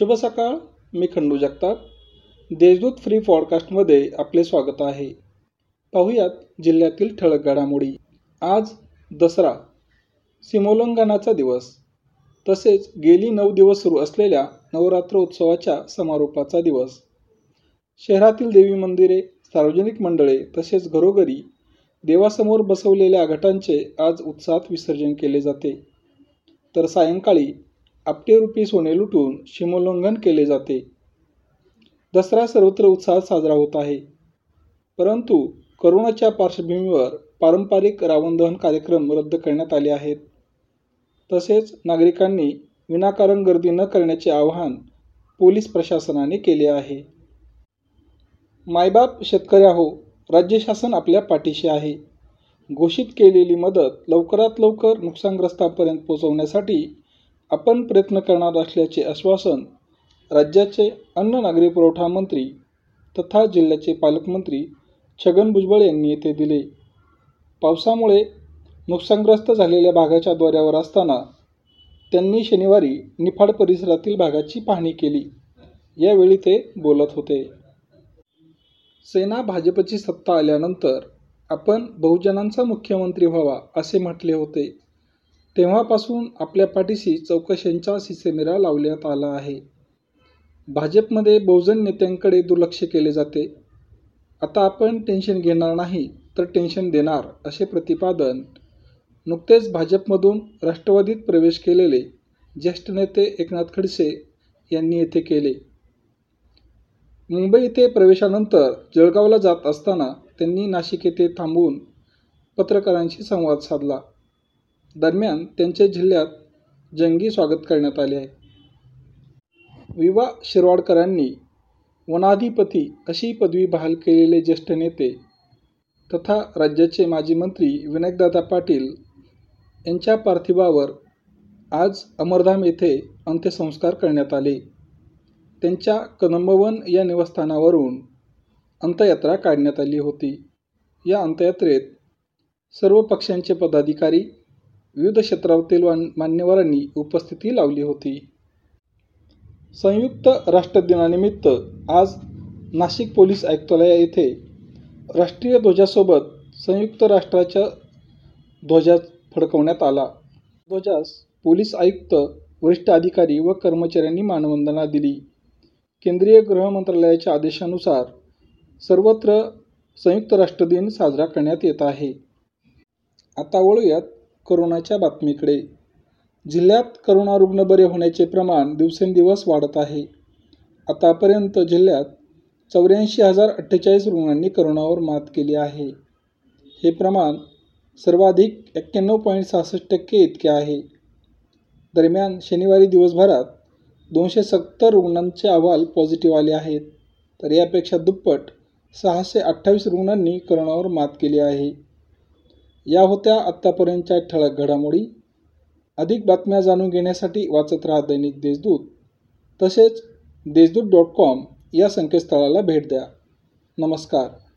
शुभ सकाळ. मी खंडू जगताप. देशदूत फ्री पॉडकास्टमध्ये आपले स्वागत आहे. पाहुयात जिल्ह्यातील ठळक घडामोडी. आज दसरा सीमोल्लंघनाचा दिवस. तसेच गेली नऊ दिवस सुरू असलेल्या नवरात्र उत्सवाच्या समारोपाचा दिवस. शहरातील देवी मंदिरे सार्वजनिक मंडळे तसेच घरोघरी देवासमोर बसवलेल्या घटांचे आज उत्साहात विसर्जन केले जाते. तर सायंकाळी आपटेरूपी सोने लुटून सीमोल्लंघन केले जाते. दसरा सर्वत्र उत्साहात साजरा होत आहे. परंतु करोनाच्या पार्श्वभूमीवर पारंपरिक रावण दहन कार्यक्रम रद्द करण्यात आले आहेत. तसेच नागरिकांनी विनाकारण गर्दी न करण्याचे आवाहन पोलीस प्रशासनाने केले आहे. मायबाप शेतकऱ्याहो राज्य शासन आपल्या पाठीशी आहे. घोषित केलेली मदत लवकरात लवकर नुकसानग्रस्तांपर्यंत पोहोचवण्यासाठी आपण प्रयत्न करणार असल्याचे आश्वासन राज्याचे अन्न नागरी पुरवठा मंत्री तथा जिल्ह्याचे पालकमंत्री छगन भुजबळ यांनी येथे दिले. पावसामुळे नुकसानग्रस्त झालेल्या भागाच्या दौऱ्यावर असताना त्यांनी शनिवारी निफाड परिसरातील भागाची पाहणी केली. यावेळी ते बोलत होते. सेना भाजपची सत्ता आल्यानंतर आपण बहुजनांचा मुख्यमंत्री व्हावा असे म्हटले होते. तेव्हापासून आपल्या पाठीशी चौकशांचा सिसेमिरा लावण्यात आला आहे. भाजपमध्ये बहुजन नेत्यांकडे दुर्लक्ष केले जाते. आता आपण टेन्शन घेणार नाही तर टेन्शन देणार असे प्रतिपादन नुकतेच भाजपमधून राष्ट्रवादीत प्रवेश केलेले ज्येष्ठ नेते एकनाथ खडसे यांनी येथे केले. मुंबई येथे प्रवेशानंतर जळगावला जात असताना त्यांनी नाशिक येथे थांबून पत्रकारांशी संवाद साधला. दरम्यान त्यांच्या जिल्ह्यात जंगी स्वागत करण्यात आले आहे. विवा शिरवाडकरांनी वनाधिपती अशी पदवी बहाल केलेले ज्येष्ठ नेते तथा राज्याचे माजी मंत्री विनायकदादा पाटील यांच्या पार्थिवावर आज अमरधाम येथे अंत्यसंस्कार करण्यात आले. त्यांच्या कदंबवन या निवासस्थानावरून अंत्ययात्रा काढण्यात आली होती. या अंत्ययात्रेत सर्व पक्षांचे पदाधिकारी विविध क्षेत्रातील मान्यवरांनी उपस्थिती लावली होती. संयुक्त राष्ट्र दिनानिमित्त आज नाशिक पोलीस आयुक्तालया येथे राष्ट्रीय ध्वजासोबत संयुक्त राष्ट्राच्या ध्वजा फडकवण्यात आला. ध्वजास पोलीस आयुक्त वरिष्ठ अधिकारी व कर्मचाऱ्यांनी मानवंदना दिली. केंद्रीय गृह मंत्रालयाच्या आदेशानुसार सर्वत्र संयुक्त राष्ट्र दिन साजरा करण्यात येत आहे. आता वळूयात करोनाच्या बातमीकडे. जिल्ह्यात करोना रुग्ण बरे होण्याचे प्रमाण दिवसेंदिवस वाढत आहे. आतापर्यंत जिल्ह्यात चौऱ्याऐंशी हजार अठ्ठेचाळीस रुग्णांनी करोनावर मात केली आहे. हे प्रमाण सर्वाधिक एक्क्याण्णव पॉईंट सहासष्ट टक्के इतके आहे. दरम्यान शनिवारी दिवसभरात दोनशे सत्तर रुग्णांचे अहवाल पॉझिटिव्ह आले आहेत. तर यापेक्षा दुप्पट सहाशे अठ्ठावीस रुग्णांनी करोनावर मात केली आहे. या होत्या आत्तापर्यंतच्या ठळक घडामोडी. अधिक बातम्या जाणून घेण्यासाठी वाचत राहा दैनिक देशदूत. तसेच देशदूत डॉट कॉम या संकेतस्थळाला भेट द्या. नमस्कार.